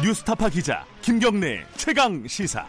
뉴스타파 기자 김경래 최강 시사.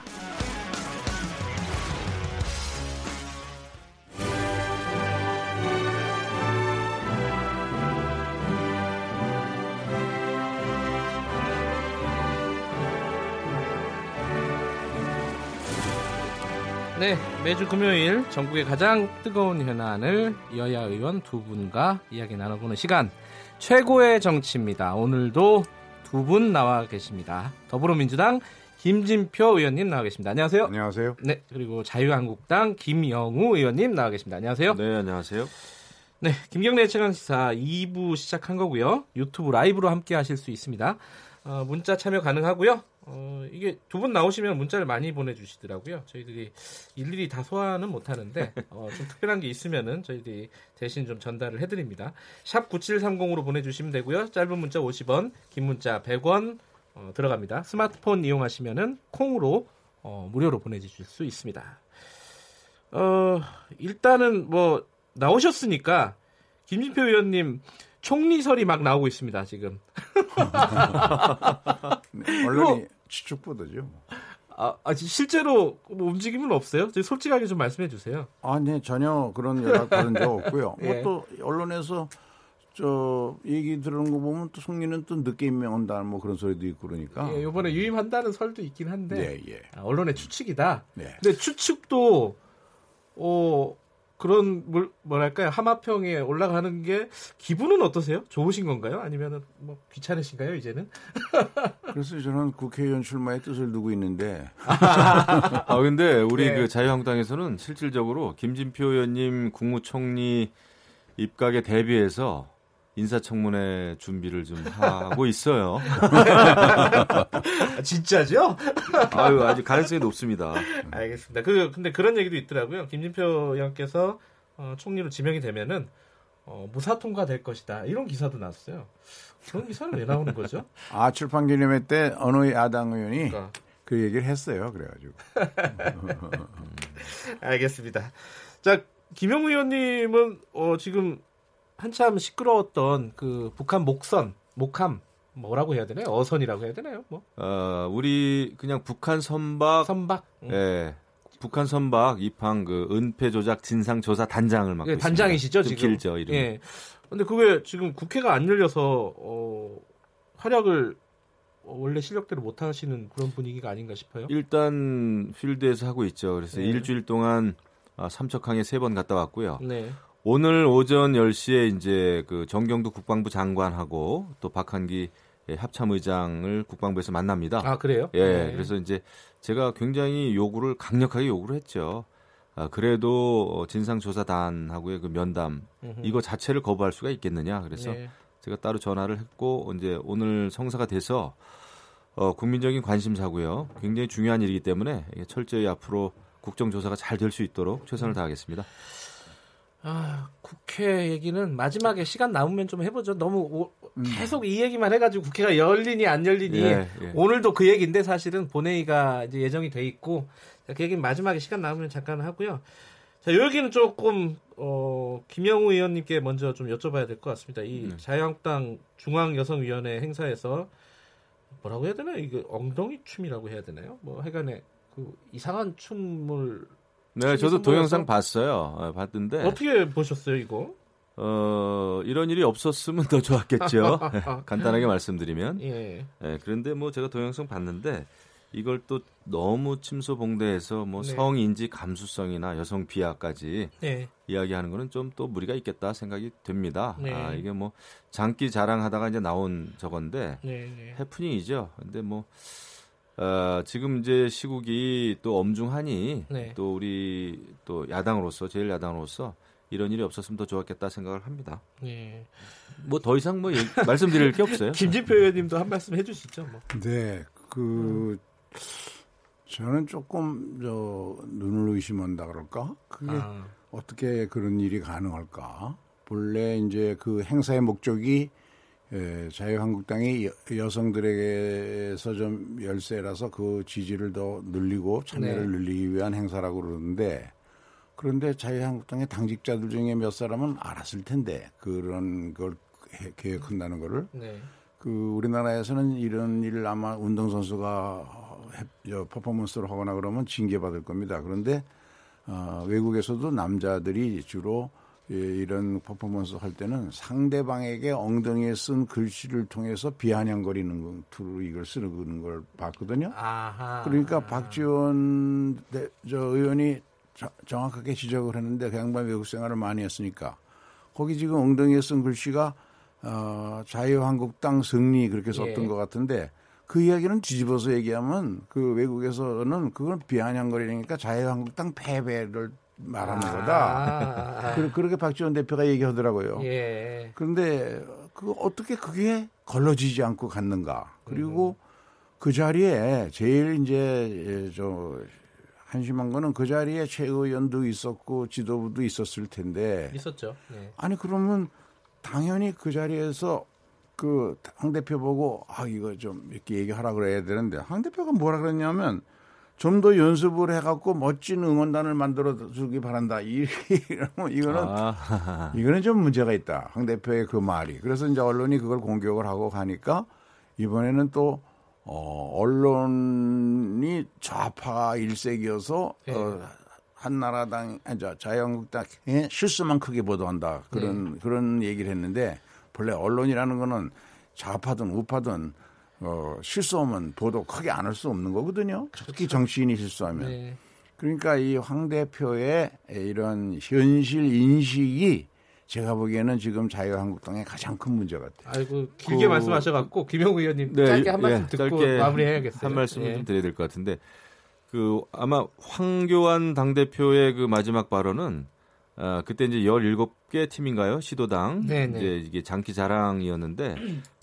네, 매주 금요일 전국의 가장 뜨거운 현안을 여야 의원 두 분과 이야기 나눠보는 시간 최고의 정치입니다. 오늘도 두 분 나와 계십니다. 더불어민주당 김진표 의원님 나와 계십니다. 안녕하세요. 안녕하세요. 네, 그리고 자유한국당 김영우 의원님 나와 계십니다. 안녕하세요. 네, 안녕하세요. 네, 김경래 최강 시사 2부 시작한 거고요. 유튜브 라이브로 함께 하실 수 있습니다. 어, 문자 참여 가능하고요. 어, 이게 두 분 나오시면 문자를 많이 보내주시더라고요. 저희들이 일일이 다 소화는 못하는데 어, 좀 특별한 게 있으면은 저희들이 대신 좀 전달을 해드립니다. 샵 9730으로 보내주시면 되고요. 짧은 문자 50원, 긴 문자 100원 어, 들어갑니다. 스마트폰 이용하시면은 콩으로 어, 무료로 보내주실 수 있습니다. 어, 일단은 뭐 나오셨으니까 김진표 의원님 총리설이 막 나오고 있습니다. 지금. 네, 언론이 추측보도죠. 아, 아, 실제로 뭐 움직임은 없어요? 솔직하게 좀 말씀해 주세요. 아, 네, 전혀 그런 연락 받은 적 없고요. 예. 뭐또 언론에서 저 얘기 들은 거 보면 또 송리는 또 늦게 임명한다 뭐 그런 소리도 있고 그러니까. 예, 이번에 유임한다는 설도 있긴 한데 예, 예. 아, 언론의 추측이다. 네. 근데 추측도 어 그런 뭘 뭐랄까요 하마평에 올라가는 게 기분은 어떠세요? 좋으신 건가요? 아니면은 뭐 귀찮으신가요 이제는? 그래서 저는 국회의원 출마의 뜻을 두고 있는데 아 근데 우리 네. 그 자유한국당에서는 실질적으로 김진표 의원님 국무총리 입각에 대비해서 인사청문회 준비를 좀 하고 있어요. 아, 진짜죠? 아유 아주 가능성이 높습니다. 알겠습니다. 그 근데 그런 얘기도 있더라고요. 김진표 의원께서 어, 총리로 지명이 되면은 어, 무사 통과될 것이다. 이런 기사도 났어요. 그런 기사는 왜 나오는 거죠? 아 출판 기념회 때 어느 야당 의원이 그러니까. 그 얘기를 했어요. 그래가지고 알겠습니다. 자, 김영우 의원님은 어, 지금 한참 시끄러웠던 그 북한 목선, 목함 뭐라고 해야 되나요? 어선이라고 해야 되나요? 뭐 어 우리 그냥 북한 선박 선박. 음. 예. 북한 선박 입항 그 은폐 조작 진상 조사 단장을 맡고 예, 있습니다. 단장이시죠 좀 지금? 길죠 이름. 예. 근데 그게 지금 국회가 안 열려서 어, 활약을 원래 실력대로 못 하시는 그런 분위기가 아닌가 싶어요. 일단 필드에서 하고 있죠. 그래서 네. 일주일 동안 아, 삼척항에 세 번 갔다 왔고요. 네. 오늘 오전 10시에 이제 그 정경두 국방부 장관하고 또 박한기 예, 합참의장을 국방부에서 만납니다. 아 그래요? 예, 네. 그래서 이제 제가 굉장히 요구를 강력하게 요구를 했죠. 아, 그래도 어, 진상조사단하고의 그 면담. 이거 자체를 거부할 수가 있겠느냐. 그래서 네. 제가 따로 전화를 했고 이제 오늘 성사가 돼서 어, 국민적인 관심사고요. 굉장히 중요한 일이기 때문에 철저히 앞으로 국정조사가 잘 될 수 있도록 최선을 다하겠습니다. 아, 국회 얘기는 마지막에 시간 남으면 좀 해보죠. 너무 오- 계속 이 얘기만 해가지고 국회가 열리니 안 열리니 예, 예. 오늘도 그 얘기인데 사실은 본회의가 이제 예정이 돼 있고 자, 그 얘기는 마지막에 시간 남으면 잠깐 하고요. 자, 요 얘기는 조금 어, 김영우 의원님께 먼저 좀 여쭤봐야 될 것 같습니다. 이 네. 자유한국당 중앙여성위원회 행사에서 뭐라고 해야 되나요? 이거 엉덩이 춤이라고 해야 되나요? 뭐 하여간에 그 이상한 춤을 네, 저도? 동영상 봤어요. 어, 봤는데 어떻게 보셨어요, 이거? 어, 이런 일이 없었으면 더 좋았겠죠. 간단하게 말씀드리면. 예. 예, 그런데 뭐 제가 동영상 봤는데 이걸 또 너무 침소봉대해서 뭐 네. 성인지 감수성이나 여성 비하까지 네. 이야기하는 거는 좀 또 무리가 있겠다 생각이 됩니다. 네. 아, 이게 뭐 장기 자랑하다가 이제 나온 저건데 네, 네. 해프닝이죠. 근데 뭐 어, 지금 이제 시국이 또 엄중하니 네. 또 우리 또 야당으로서 제일 야당으로서 이런 일이 없었으면 더 좋았겠다 생각을 합니다. 네. 뭐 더 이상 뭐 얘기- 말씀드릴 게 없어요. 김진표 의원님도 한 말씀 해주시죠. 뭐. 네, 그 저는 조금 저 눈을 의심한다 그럴까? 그게 아, 어떻게 그런 일이 가능할까? 본래 이제 그 행사의 목적이 에, 자유한국당이 여, 여성들에게서 좀 열세라서 그 지지를 더 늘리고 참여를 네. 늘리기 위한 행사라고 그러는데 그런데 자유한국당의 당직자들 중에 몇 사람은 알았을 텐데 그런 걸 해- 계획한다는 거를 네. 그 우리나라에서는 이런 일을 아마 운동선수가 퍼포먼스를 하거나 그러면 징계받을 겁니다. 그런데 어, 외국에서도 남자들이 주로 예, 이런 퍼포먼스 할 때는 상대방에게 엉덩이에 쓴 글씨를 통해서 비아냥거리는 투로 이걸 쓰는 걸 봤거든요. 아하. 그러니까 박지원 대, 저 의원이 자- 정확하게 지적을 했는데 그 양반 외국 생활을 많이 했으니까 거기 지금 엉덩이에 쓴 글씨가 어, 자유한국당 승리 그렇게 썼던 예. 것 같은데 그 이야기는 뒤집어서 얘기하면 그 외국에서는 그건 비아냥거리니까 자유한국당 패배를 말하는 거다. 아, 그, 그렇게 박지원 대표가 얘기하더라고요. 예. 그런데 그 어떻게 그게 걸러지지 않고 갔는가? 그리고 그 자리에 제일 이제 예, 저 한심한 거는 그 자리에 최 의원도 있었고 지도부도 있었을 텐데 있었죠. 네. 아니 그러면 당연히 그 자리에서 그황 대표 보고 아 이거 좀 이렇게 얘기하라 그래야 되는데 황 대표가 뭐라 그랬냐면 좀 더 연습을 해갖고 멋진 응원단을 만들어 주기 바란다. 이- 이거는 아, 이거는 좀 문제가 있다. 황 대표의 그 말이. 그래서 이제 언론이 그걸 공격을 하고 가니까 이번에는 또 어, 언론이 좌파 일색이어서 예. 어, 한나라당, 아니, 저 자유한국당의 실수만 크게 보도한다. 그런 그런 얘기를 했는데 본래 언론이라는 거는 좌파든 우파든 어, 실수하면 보도 크게 안 할 수 없는 거거든요. 특히 정치인이 실수하면. 네. 그러니까 이 황 대표의 이런 현실 인식이 제가 보기에는 지금 자유한국당의 가장 큰 문제 같아요. 아이고 길게 그- 말씀하셔갖고 김영우 의원님 네, 짧게 한 예, 말씀 듣고 짧게 마무리해야겠어요. 한 말씀을 예. 좀 드려야 될 것 같은데 그 아마 황교안 당 대표의 그 마지막 발언은 아, 그때 이제 17개 팀인가요? 시도당. 네네. 이제 이게 장기 자랑이었는데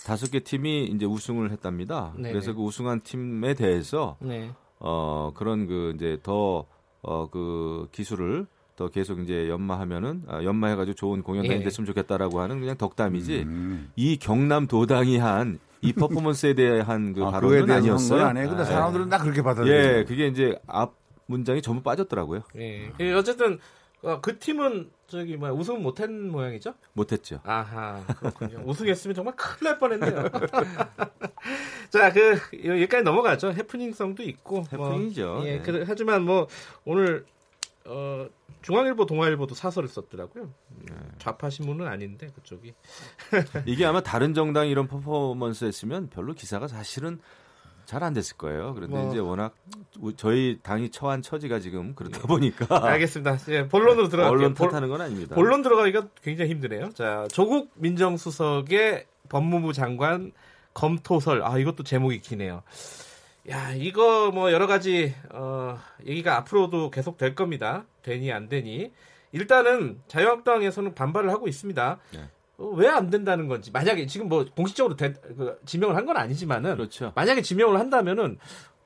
다섯 개 팀이 이제 우승을 했답니다. 네네. 그래서 그 우승한 팀에 대해서 네. 어 그런 그 이제 더 어 그 기술을 더 계속 이제 연마하면은 아, 연마해가지고 좋은 공연단이 예. 됐으면 좋겠다라고 하는 그냥 덕담이지 음. 이 경남 도당이 한 이 퍼포먼스에 대한 그 아, 그거에 발언은 아니었어요. 한건 아니에요. 근데 아, 사람들은 다 그렇게 받아들여요. 예, 그게 이제 앞 문장이 전부 빠졌더라고요. 예. 예, 어쨌든 어, 그 팀은 저기 뭐야 우승 못한 모양이죠? 못했죠. 아하 그렇군요. 우승했으면 정말 큰일 날 뻔했네요. 자, 그 여기까지 넘어가죠. 해프닝성도 있고. 뭐, 해프닝이죠. 예, 네. 그, 하지만 뭐 오늘 어, 중앙일보, 동아일보도 사설을 썼더라고요. 네. 좌파 신문은 아닌데 그쪽이. 이게 아마 다른 정당이 이런 퍼포먼스 했으면 별로 기사가 사실은 잘 안 됐을 거예요. 그런데 뭐. 이제 워낙 우- 저희 당이 처한 처지가 지금 그렇다 보니까 알겠습니다. 예, 본론으로 들어갈게요. 언론 본- 탓하는 건 아닙니다. 본론 들어가기가 굉장히 힘드네요. 자, 조국 민정수석의 법무부 장관 검토설. 아, 이것도 제목이 기네요. 야, 이거 뭐 여러 가지 어, 얘기가 앞으로도 계속 될 겁니다. 되니 안 되니. 일단은 자유한국당에서는 반발을 하고 있습니다. 네. 왜 안 된다는 건지 만약에 지금 뭐 공식적으로 대- 그 지명을 한 건 아니지만은 그렇죠. 만약에 지명을 한다면은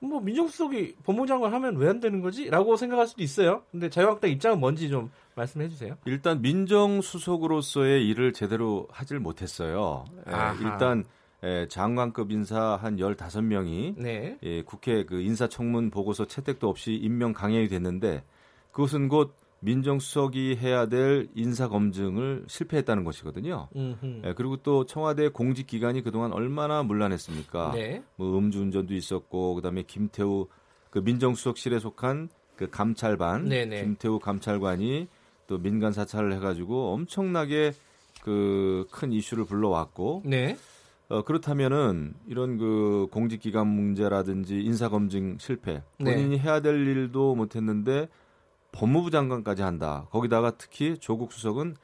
뭐 민정수석이 법무부 장관 하면 왜 안 되는 거지? 라고 생각할 수도 있어요. 근데 자유한국당 입장은 뭔지 좀 말씀해 주세요. 일단 민정수석으로서의 일을 제대로 하질 못했어요. 예, 아하. 일단 예, 장관급 인사 한 15명이 네. 예, 국회 그 인사청문 보고서 채택도 없이 임명 강행이 됐는데 그것은 곧 민정수석이 해야 될 인사 검증을 실패했다는 것이거든요. 예, 그리고 또 청와대 공직 기관이 그동안 얼마나 문란했습니까? 네. 뭐 음주운전도 있었고 그다음에 김태우 그 민정수석실에 속한 그 감찰반 네네. 김태우 감찰관이 또 민간 사찰을 해가지고 엄청나게 그 큰 이슈를 불러왔고 네. 어, 그렇다면은 이런 그 공직기관 문제라든지 인사검증 실패 네. 본인이 해야 될 일도 못했는데 법무부 장관까지 한다. 거기다가 특히 조국 수석은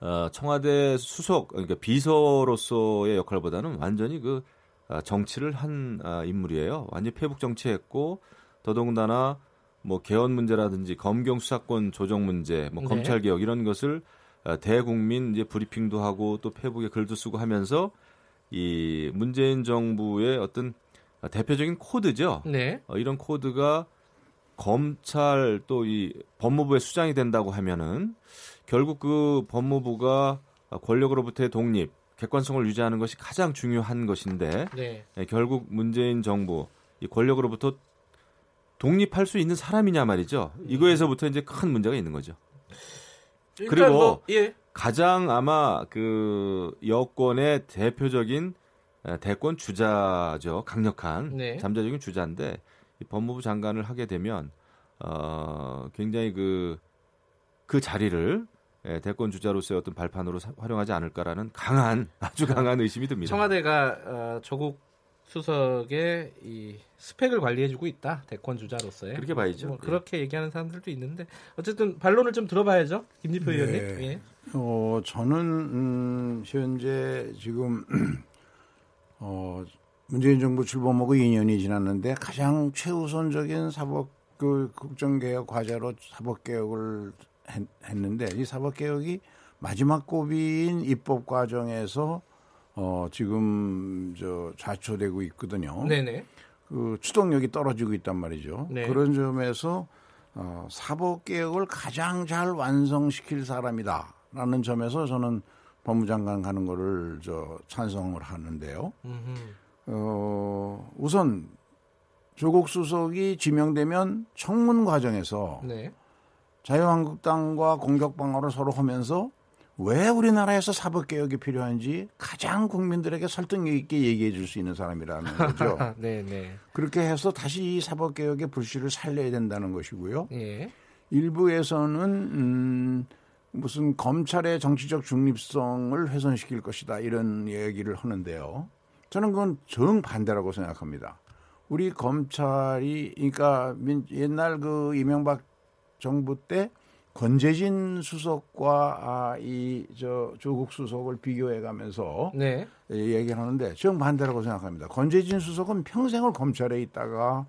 어, 청와대 수석 그러니까 비서로서의 역할보다는 완전히 그 아, 정치를 한 아, 인물이에요. 완전 히 페북 정치했고 더더군다나 뭐 개헌 문제라든지 검경 수사권 조정 문제, 뭐 네. 검찰 개혁 이런 것을 아, 대국민 이제 브리핑도 하고 또 페북에 글도 쓰고 하면서 이 문재인 정부의 어떤 아, 대표적인 코드죠. 네. 어, 이런 코드가 검찰 또 이 법무부의 수장이 된다고 하면은 결국 그 법무부가 권력으로부터의 독립, 객관성을 유지하는 것이 가장 중요한 것인데 네. 예, 결국 문재인 정부 이 권력으로부터 독립할 수 있는 사람이냐 말이죠. 이거에서부터 이제 큰 문제가 있는 거죠. 그리고 뭐, 예. 가장 아마 그 여권의 대표적인 에, 대권 주자죠. 강력한 네. 잠재적인 주자인데 이 법무부 장관을 하게 되면 어, 굉장히 그, 그 자리를 예, 대권 주자로서의 어떤 발판으로 사- 활용하지 않을까라는 강한 아주 강한 의심이 듭니다. 청와대가 어, 조국 수석의 이 스펙을 관리해주고 있다 대권 주자로서의 그렇게 봐야죠. 뭐 예. 그렇게 얘기하는 사람들도 있는데 어쨌든 반론을 좀 들어봐야죠 김지표 네. 의원님. 예. 어, 저는 음, 현재 지금 어, 문재인 정부 출범하고 2년이 지났는데 가장 최우선적인 사법 그 국정 개혁 과제로 사법 개혁을 했, 했는데 이 사법 개혁이 마지막 고비인 입법 과정에서 어, 지금 저 좌초되고 있거든요. 네네. 그 추동력이 떨어지고 있단 말이죠. 네. 그런 점에서 어, 사법 개혁을 가장 잘 완성시킬 사람이다라는 점에서 저는 법무장관 가는 거를 저 찬성을 하는데요. 음흠. 어, 우선 조국 수석이 지명되면 청문 과정에서 네. 자유한국당과 공격 방어를 서로 하면서 왜 우리나라에서 사법 개혁이 필요한지 가장 국민들에게 설득력 있게 얘기해 줄 수 있는 사람이라는 거죠. 네 네. 그렇게 해서 다시 이 사법 개혁의 불씨를 살려야 된다는 것이고요. 예. 일부에서는 음, 무슨 검찰의 정치적 중립성을 훼손시킬 것이다 이런 얘기를 하는데요. 저는 그건 정반대라고 생각합니다. 우리 검찰이 그러니까 민- 옛날 그 이명박 정부 때 권재진 수석과 아, 이저 조국 수석을 비교해 가면서 네. 얘기를 하는데 정반대라고 생각합니다. 권재진 수석은 평생을 검찰에 있다가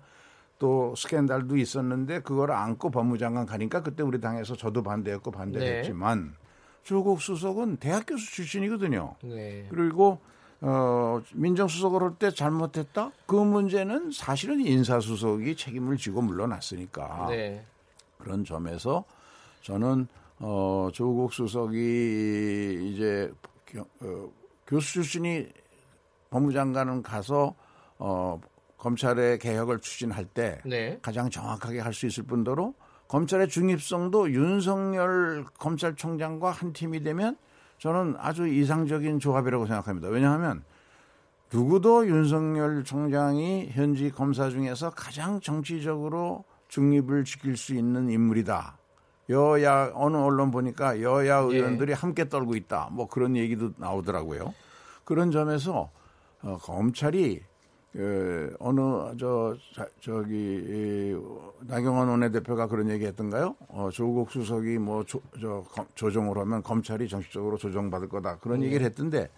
또 스캔들도 있었는데 그걸 안고 법무장관 가니까 그때 우리 당에서 저도 반대했고 반대했지만 조국 수석은 대학 교수 출신이거든요. 네. 그리고 어, 민정수석을 할 때 잘못했다? 그 문제는 사실은 인사수석이 책임을 지고 물러났으니까 네. 그런 점에서 저는 어, 조국 수석이 이제 교, 어, 교수 출신이 법무장관은 가서 어, 검찰의 개혁을 추진할 때 네. 가장 정확하게 할 수 있을 뿐더러 검찰의 중립성도 윤석열 검찰총장과 한 팀이 되면 저는 아주 이상적인 조합이라고 생각합니다. 왜냐하면 누구도 윤석열 총장이 현지 검사 중에서 가장 정치적으로 중립을 지킬 수 있는 인물이다. 여야 어느 언론 보니까 여야 의원들이 함께 떨고 있다. 뭐 그런 얘기도 나오더라고요. 그런 점에서 어, 검찰이 그 어느 저 자- 저기 이, 나경원 원내대표가 그런 얘기했던가요? 어, 조국 수석이 뭐저 조정을 하면 검찰이 정식적으로 조정받을 거다 그런 네. 얘기를 했던데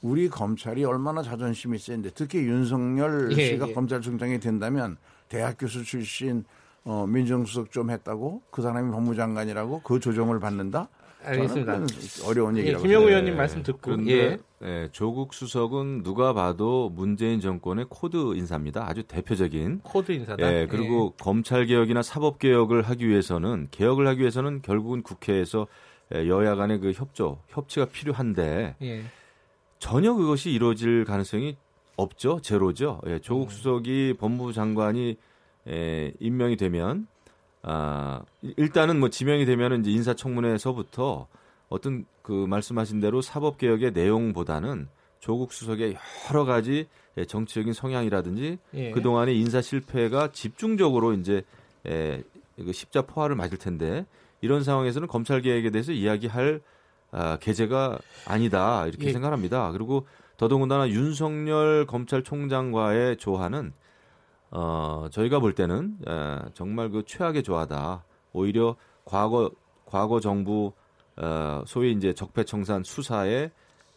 우리 검찰이 얼마나 자존심이 센데 특히 윤석열 예, 씨가 예. 검찰총장이 된다면 대학 교수 출신 어, 민정수석 좀 했다고 그 사람이 법무장관이라고 그 조정을 받는다? 알겠습니다. 어려운 예, 얘기라고 김영우 생각해요. 의원님 말씀 듣고 그런데 예. 예, 조국 수석은 누가 봐도 문재인 정권의 코드 인사입니다. 아주 대표적인. 코드 인사다. 예, 그리고 검찰 개혁이나 사법 개혁을 하기 위해서는 개혁을 하기 위해서는 결국은 국회에서 예, 여야 간의 그 협조, 협치가 필요한데 예. 예. 전혀 그것이 이루어질 가능성이 없죠. 제로죠. 예, 조국 음. 수석이 법무부 장관이 예, 임명이 되면 아, 일단은 뭐 지명이 되면은 이제 인사청문회에서부터 어떤 그 말씀하신 대로 사법 개혁의 내용보다는 조국 수석의 여러 가지 예, 정치적인 성향이라든지 예. 그 동안의 인사 실패가 집중적으로 이제 에, 그 십자 포화를 맞을 텐데 이런 상황에서는 검찰 개혁에 대해서 이야기할 아, 계제가 아니다 이렇게 예. 생각합니다. 그리고 더더군다나 윤석열 검찰총장과의 조화는 어, 저희가 볼 때는 에, 정말 그 최악의 조화다. 오히려 과거 과거 정부 어, 소위 이제 적폐청산 수사에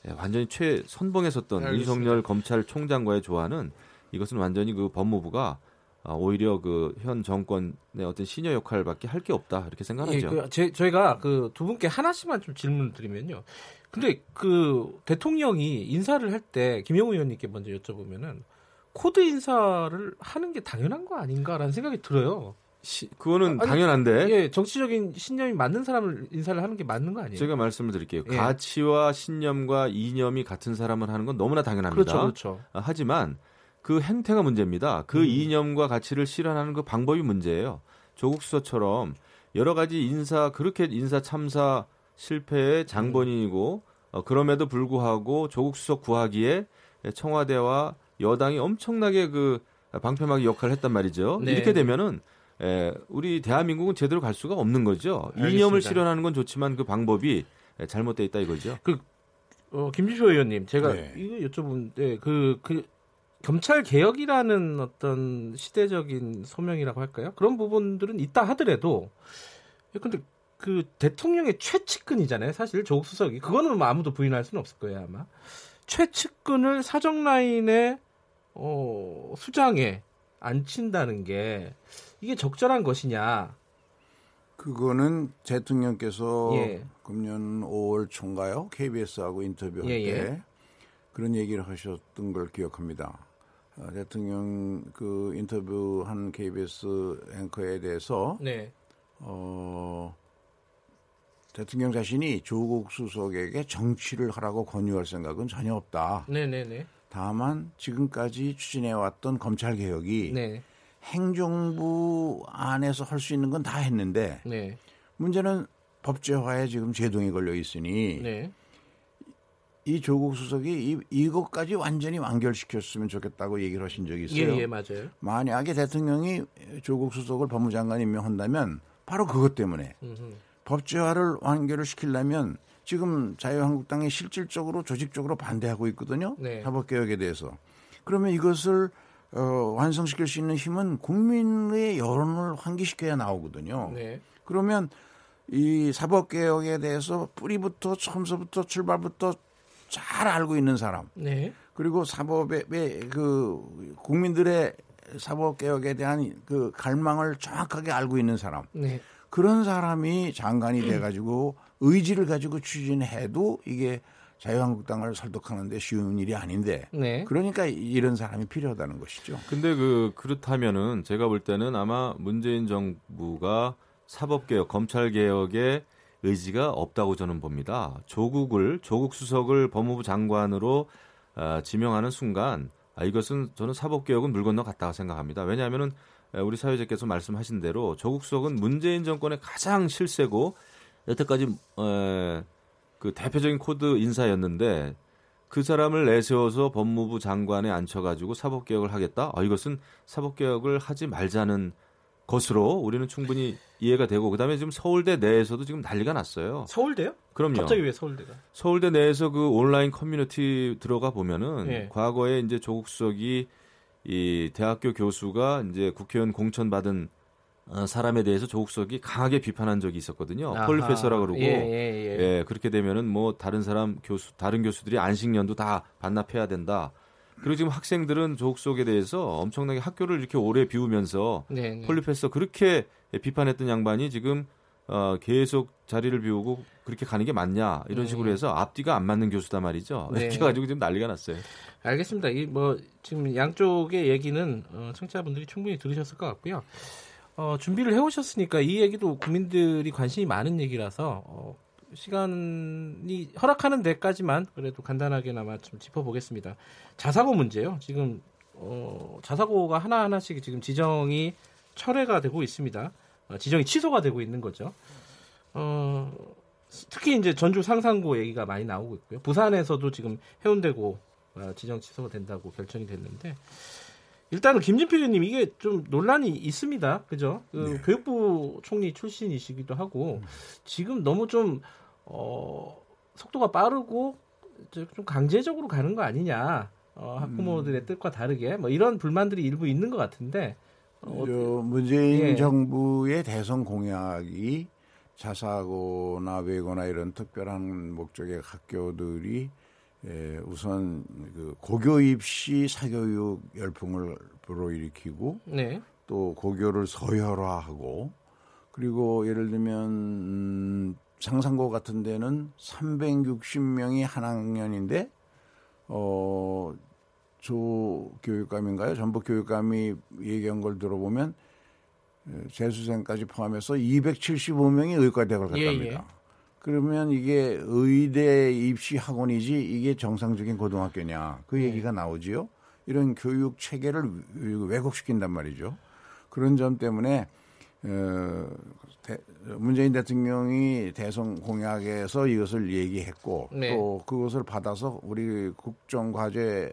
예, 완전히 최 선봉에 섰던 알겠습니다. 윤석열 검찰총장과의 조화는 이것은 완전히 그 법무부가 아, 오히려 그 현 정권의 어떤 시녀 역할밖에 할 게 없다 이렇게 예, 생각하죠. 그, 제, 저희가 그 두 분께 하나씩만 좀 질문을 드리면요. 근데 그 대통령이 인사를 할 때 김영우 의원님께 먼저 여쭤보면은 코드 인사를 하는 게 당연한 거 아닌가라는 생각이 들어요. 시- 그거는 아니, 당연한데 예, 정치적인 신념이 맞는 사람을 인사를 하는 게 맞는 거 아니에요? 제가 말씀을 드릴게요. 예. 가치와 신념과 이념이 같은 사람을 하는 건 너무나 당연합니다. 그렇죠, 그렇죠. 아, 하지만 그 행태가 문제입니다. 그 음. 이념과 가치를 실현하는 그 방법이 문제예요. 조국 수석처럼 여러 가지 인사 그렇게 인사 참사 실패의 장본인이고 어, 그럼에도 불구하고 조국 수석 구하기에 청와대와 여당이 엄청나게 그 방패막이 역할을 했단 말이죠. 네. 이렇게 되면은 에, 우리 대한민국은 제대로 갈 수가 없는 거죠. 알겠습니다. 이념을 실현하는 건 좋지만 그 방법이 에, 잘못돼 있다 이거죠. 어, 김지표 의원님, 제가 네. 이거 여쭤보는데 그, 그 검찰 개혁이라는 어떤 시대적인 소명이라고 할까요? 그런 부분들은 있다 하더라도, 예, 근데 그 대통령의 최측근이잖아요. 사실 조국 수석이 그거는 뭐 아무도 부인할 수는 없을 거예요 아마. 최측근을 사정 라인에 어, 수장에 앉힌다는 게 이게 적절한 것이냐? 그거는 대통령께서 예. 금년 5월 초인가요? KBS하고 인터뷰할 예, 예. 때 그런 얘기를 하셨던 걸 기억합니다. 어, 대통령 그 인터뷰한 KBS 앵커에 대해서 네, 어, 대통령 자신이 조국 수석에게 정치를 하라고 권유할 생각은 전혀 없다. 네, 네, 네, 다만 지금까지 추진해왔던 검찰 개혁이 네, 행정부 안에서 할 수 있는 건 다 했는데 네, 문제는 법제화에 지금 제동이 걸려 있으니 네, 이 조국 수석이 이, 이것까지 완전히 완결시켰으면 좋겠다고 얘기를 하신 적이 있어요. 예, 예, 맞아요. 만약에 대통령이 조국 수석을 법무장관 임명한다면 바로 그것 때문에 음흠. 법제화를 완결을 시키려면 지금 자유한국당이 실질적으로 조직적으로 반대하고 있거든요. 네. 사법개혁에 대해서. 그러면 이것을 어, 완성시킬 수 있는 힘은 국민의 여론을 환기시켜야 나오거든요. 네. 그러면 이 사법개혁에 대해서 뿌리부터 처음서부터 출발부터 잘 알고 있는 사람 네. 그리고 사법의 그 국민들의 사법개혁에 대한 그 갈망을 정확하게 알고 있는 사람 네. 그런 사람이 장관이 돼가지고 의지를 가지고 추진해도 이게 자유한국당을 설득하는데 쉬운 일이 아닌데 네. 그러니까 이런 사람이 필요하다는 것이죠. 근데 그 그렇다면은 제가 볼 때는 아마 문재인 정부가 사법개혁, 검찰개혁에 의지가 없다고 저는 봅니다. 조국을 조국 수석을 법무부 장관으로 아, 지명하는 순간 아, 이것은 저는 사법개혁은 물 건너 갔다고 생각합니다. 왜냐하면은 에, 우리 사회자께서 말씀하신 대로 조국 수석은 문재인 정권의 가장 실세고 여태까지 에, 그 대표적인 코드 인사였는데 그 사람을 내세워서 법무부 장관에 앉혀가지고 사법개혁을 하겠다? 아, 이것은 사법개혁을 하지 말자는 것으로 우리는 충분히 이해가 되고 그다음에 지금 서울대 내에서도 지금 난리가 났어요. 서울대요? 그럼요. 갑자기 왜 서울대가? 서울대 내에서 그 온라인 커뮤니티 들어가 보면은 예. 과거에 이제 조국 수석이 이 대학교 교수가 이제 국회의원 공천 받은 어, 사람에 대해서 조국 수석이 강하게 비판한 적이 있었거든요. 폴리페서라 그러고 예, 예, 예. 예, 그렇게 되면은 뭐 다른 사람 교수 다른 교수들이 안식년도 다 반납해야 된다. 그리고 지금 학생들은 조국 수석에 대해서 엄청나게 학교를 이렇게 오래 비우면서 네, 네. 폴리페서 그렇게 비판했던 양반이 지금 어, 계속 자리를 비우고 그렇게 가는 게 맞냐 이런 식으로 해서 앞뒤가 안 맞는 교수다 말이죠. 네. 이렇게 가지고 지금 난리가 났어요. 알겠습니다. 이 뭐 지금 양쪽의 얘기는 어, 청취자분들이 충분히 들으셨을 것 같고요. 어, 준비를 해오셨으니까 이 얘기도 국민들이 관심이 많은 얘기라서 어, 시간이 허락하는 데까지만 그래도 간단하게나마 좀 짚어보겠습니다. 자사고 문제요. 지금 어, 자사고가 하나 하나씩 지금 지정이 철회가 되고 있습니다. 어, 지정이 취소가 되고 있는 거죠. 어, 특히 이제 전주 상산고 얘기가 많이 나오고 있고요. 부산에서도 지금 해운대고 어, 지정 취소가 된다고 결정이 됐는데 일단은 김진표 의원님 이게 좀 논란이 있습니다. 그죠? 그 교육부 총리 출신이시기도 하고 지금 너무 좀 어, 속도가 빠르고 좀 강제적으로 가는 거 아니냐? 어, 학부모들의 뜻과 다르게 뭐 이런 불만들이 일부 있는 것 같은데 어, 저 문재인 예. 정부의 대선 공약이 자사고나 외고나 이런 특별한 목적의 학교들이 에, 우선 그 고교 입시 사교육 열풍을 불어일으키고 네, 또 고교를 서열화하고 그리고 예를 들면 음, 상상고 같은 데는 360명이 한 학년인데 어, 조 교육감인가요? 전북 교육감이 얘기한 걸 들어보면 에, 재수생까지 포함해서 275명이 의과대학을 예, 갔답니다. 예. 그러면 이게 의대 입시 학원이지 이게 정상적인 고등학교냐 그 얘기가 나오지요. 이런 교육 체계를 왜곡시킨단 말이죠. 그런 점 때문에 어, 대- 문재인 대통령이 대선 공약에서 이것을 얘기했고 네. 또 그것을 받아서 우리 국정 과제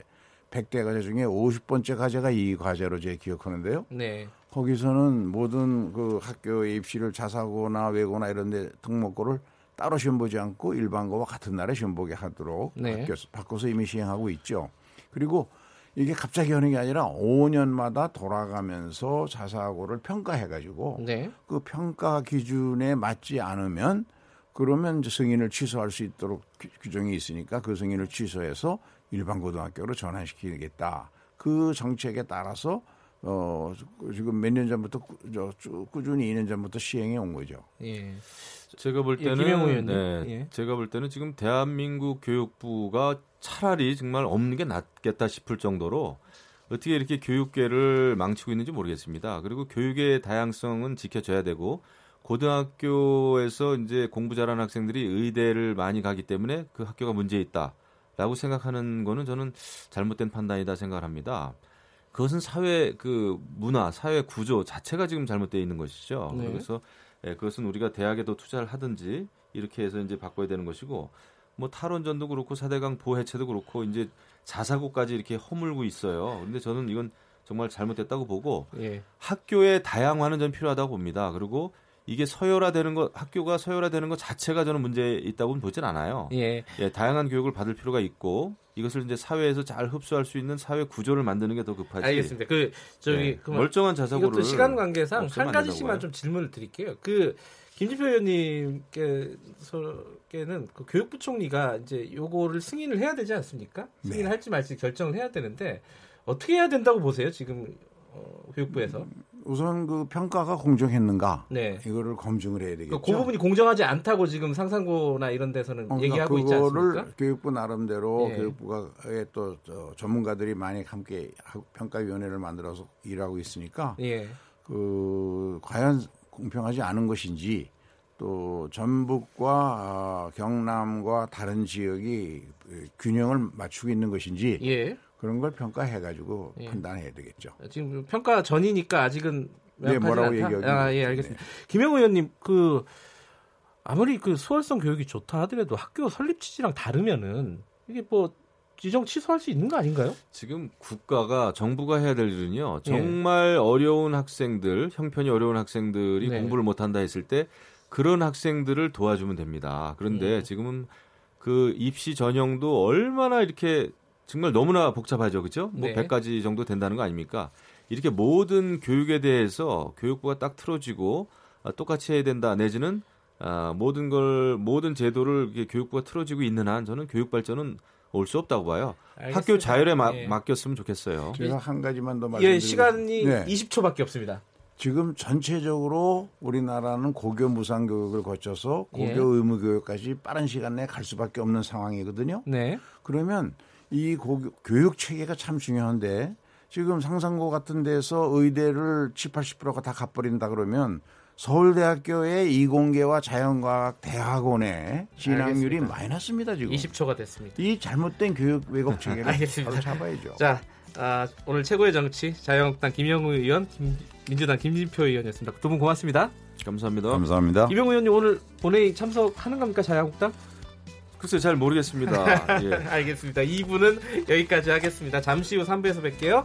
100대 과제 중에 50번째 과제가 이 과제로 제 기억하는데요. 네. 거기서는 모든 그 학교의 입시를 자사고나 외고나 이런 데 특목고를 따로 시험 보지 않고 일반고와 같은 날에 시험 보게 하도록 네. 바뀌어서, 바꿔서 이미 시행하고 있죠. 그리고 이게 갑자기 하는 게 아니라 5년마다 돌아가면서 자사고를 평가해가지고 네. 그 평가 기준에 맞지 않으면 그러면 이제 승인을 취소할 수 있도록 규- 규정이 있으니까 그 승인을 취소해서 일반 고등학교로 전환시키겠다. 그 정책에 따라서 어 지금 몇 년 전부터 꾸, 저, 쭉 꾸준히 2년 전부터 시행해 온 거죠. 예. 제가 볼 예, 때는. 네, 예. 제가 볼 때는 지금 대한민국 교육부가 차라리 정말 없는 게 낫겠다 싶을 정도로 어떻게 이렇게 교육계를 망치고 있는지 모르겠습니다. 그리고 교육의 다양성은 지켜져야 되고 고등학교에서 이제 공부 잘하는 학생들이 의대를 많이 가기 때문에 그 학교가 문제 있다 라고 생각하는 거는 저는 잘못된 판단이다 생각을 합니다. 그것은 사회 그 문화, 사회 구조 자체가 지금 잘못되어 있는 것이죠. 네. 그래서 예, 그것은 우리가 대학에도 투자를 하든지 이렇게 해서 이제 바꿔야 되는 것이고 뭐 탈원전도 그렇고 사대강 보호 해체도 그렇고 이제 자사고까지 이렇게 허물고 있어요. 근데 저는 이건 정말 잘못됐다고 보고 예. 학교의 다양화는 전 필요하다고 봅니다. 그리고 이게 서열화되는 것, 학교가 서열화되는 것 자체가 저는 문제 있다고는 보진 않아요. 예. 예, 다양한 교육을 받을 필요가 있고 이것을 이제 사회에서 잘 흡수할 수 있는 사회 구조를 만드는 게 더 급하지. 알겠습니다. 그 저기 예, 멀쩡한 자사고를 이것도 시간 관계상 한안 가지씩만? 좀 질문을 드릴게요. 그 김진표 의원님께서는 그 교육부 총리가 이제 요거를 승인을 해야 되지 않습니까? 네. 승인을 할지 말지 결정을 해야 되는데 어떻게 해야 된다고 보세요? 지금 어, 교육부에서. 우선 그 평가가 공정했는가 네. 이거를 검증을 해야 그, 되겠죠. 그 부분이 공정하지 않다고 지금 상상고나 이런 데서는 어, 그러니까 얘기하고 있지 않습니까? 교육부 나름대로 예. 교육부가의 또 저, 전문가들이 많이 함께 하- 평가위원회를 만들어서 일하고 있으니까 예. 그 과연 공평하지 않은 것인지 또 전북과 아, 경남과 다른 지역이 그 균형을 맞추고 있는 것인지 예. 그런 걸 평가해 가지고 예. 판단해야 되겠죠. 지금 평가 전이니까 아직은 네, 뭐라고. 얘기하기 아, 예, 어렵죠. 알겠습니다. 김영우 의원님 그 아무리 그 수월성 교육이 좋다 하더라도 학교 설립 취지랑 다르면은 이게 뭐 지정 취소할 수 있는 거 아닌가요? 지금 국가가 정부가 해야 될 일은요. 예. 정말 어려운 학생들, 형편이 어려운 학생들이 네. 공부를 못 한다 했을 때 그런 학생들을 도와주면 됩니다. 그런데 예. 지금은 그 입시 전형도 얼마나 이렇게 정말 너무나 복잡하죠. 그죠? 뭐 네. 100가지 정도 된다는 거 아닙니까? 이렇게 모든 교육에 대해서 교육부가 딱 틀어지고 아, 똑같이 해야 된다 내지는 아, 모든 걸 모든 제도를 교육부가 틀어지고 있는 한 저는 교육 발전은 올 수 없다고 봐요. 알겠습니다. 학교 자율에 마- 예. 맡겼으면 좋겠어요. 제가 한 가지만 더 말씀드리면 예, 시간이 네. 20초밖에 없습니다. 지금 전체적으로 우리나라는 고교 무상 교육을 거쳐서 고교 예. 의무 교육까지 빠른 시간 내에 갈 수밖에 없는 상황이거든요. 네. 그러면 이 고교, 교육 체계가 참 중요한데 지금 상상고 같은 데서 의대를 7, 80%가 다 갚버린다 그러면 서울대학교의 이공계와 자연과학 대학원의 진학률이 알겠습니다. 마이너스입니다 지금. 20초가 됐습니다. 이 잘못된 교육 왜곡 체계를. 바로 잡아야죠. 자, 아, 오늘 최고의 정치 자유한국당 김영우 의원, 김- 민주당 김진표 의원이었습니다. 두 분 고맙습니다. 감사합니다. 감사합니다. 김영우 의원님 오늘 본회의 참석하는 겁니까 자유한국당? 글쎄 잘 모르겠습니다. 예. 알겠습니다. 2부는 여기까지 하겠습니다. 잠시 후 3부에서 뵐게요.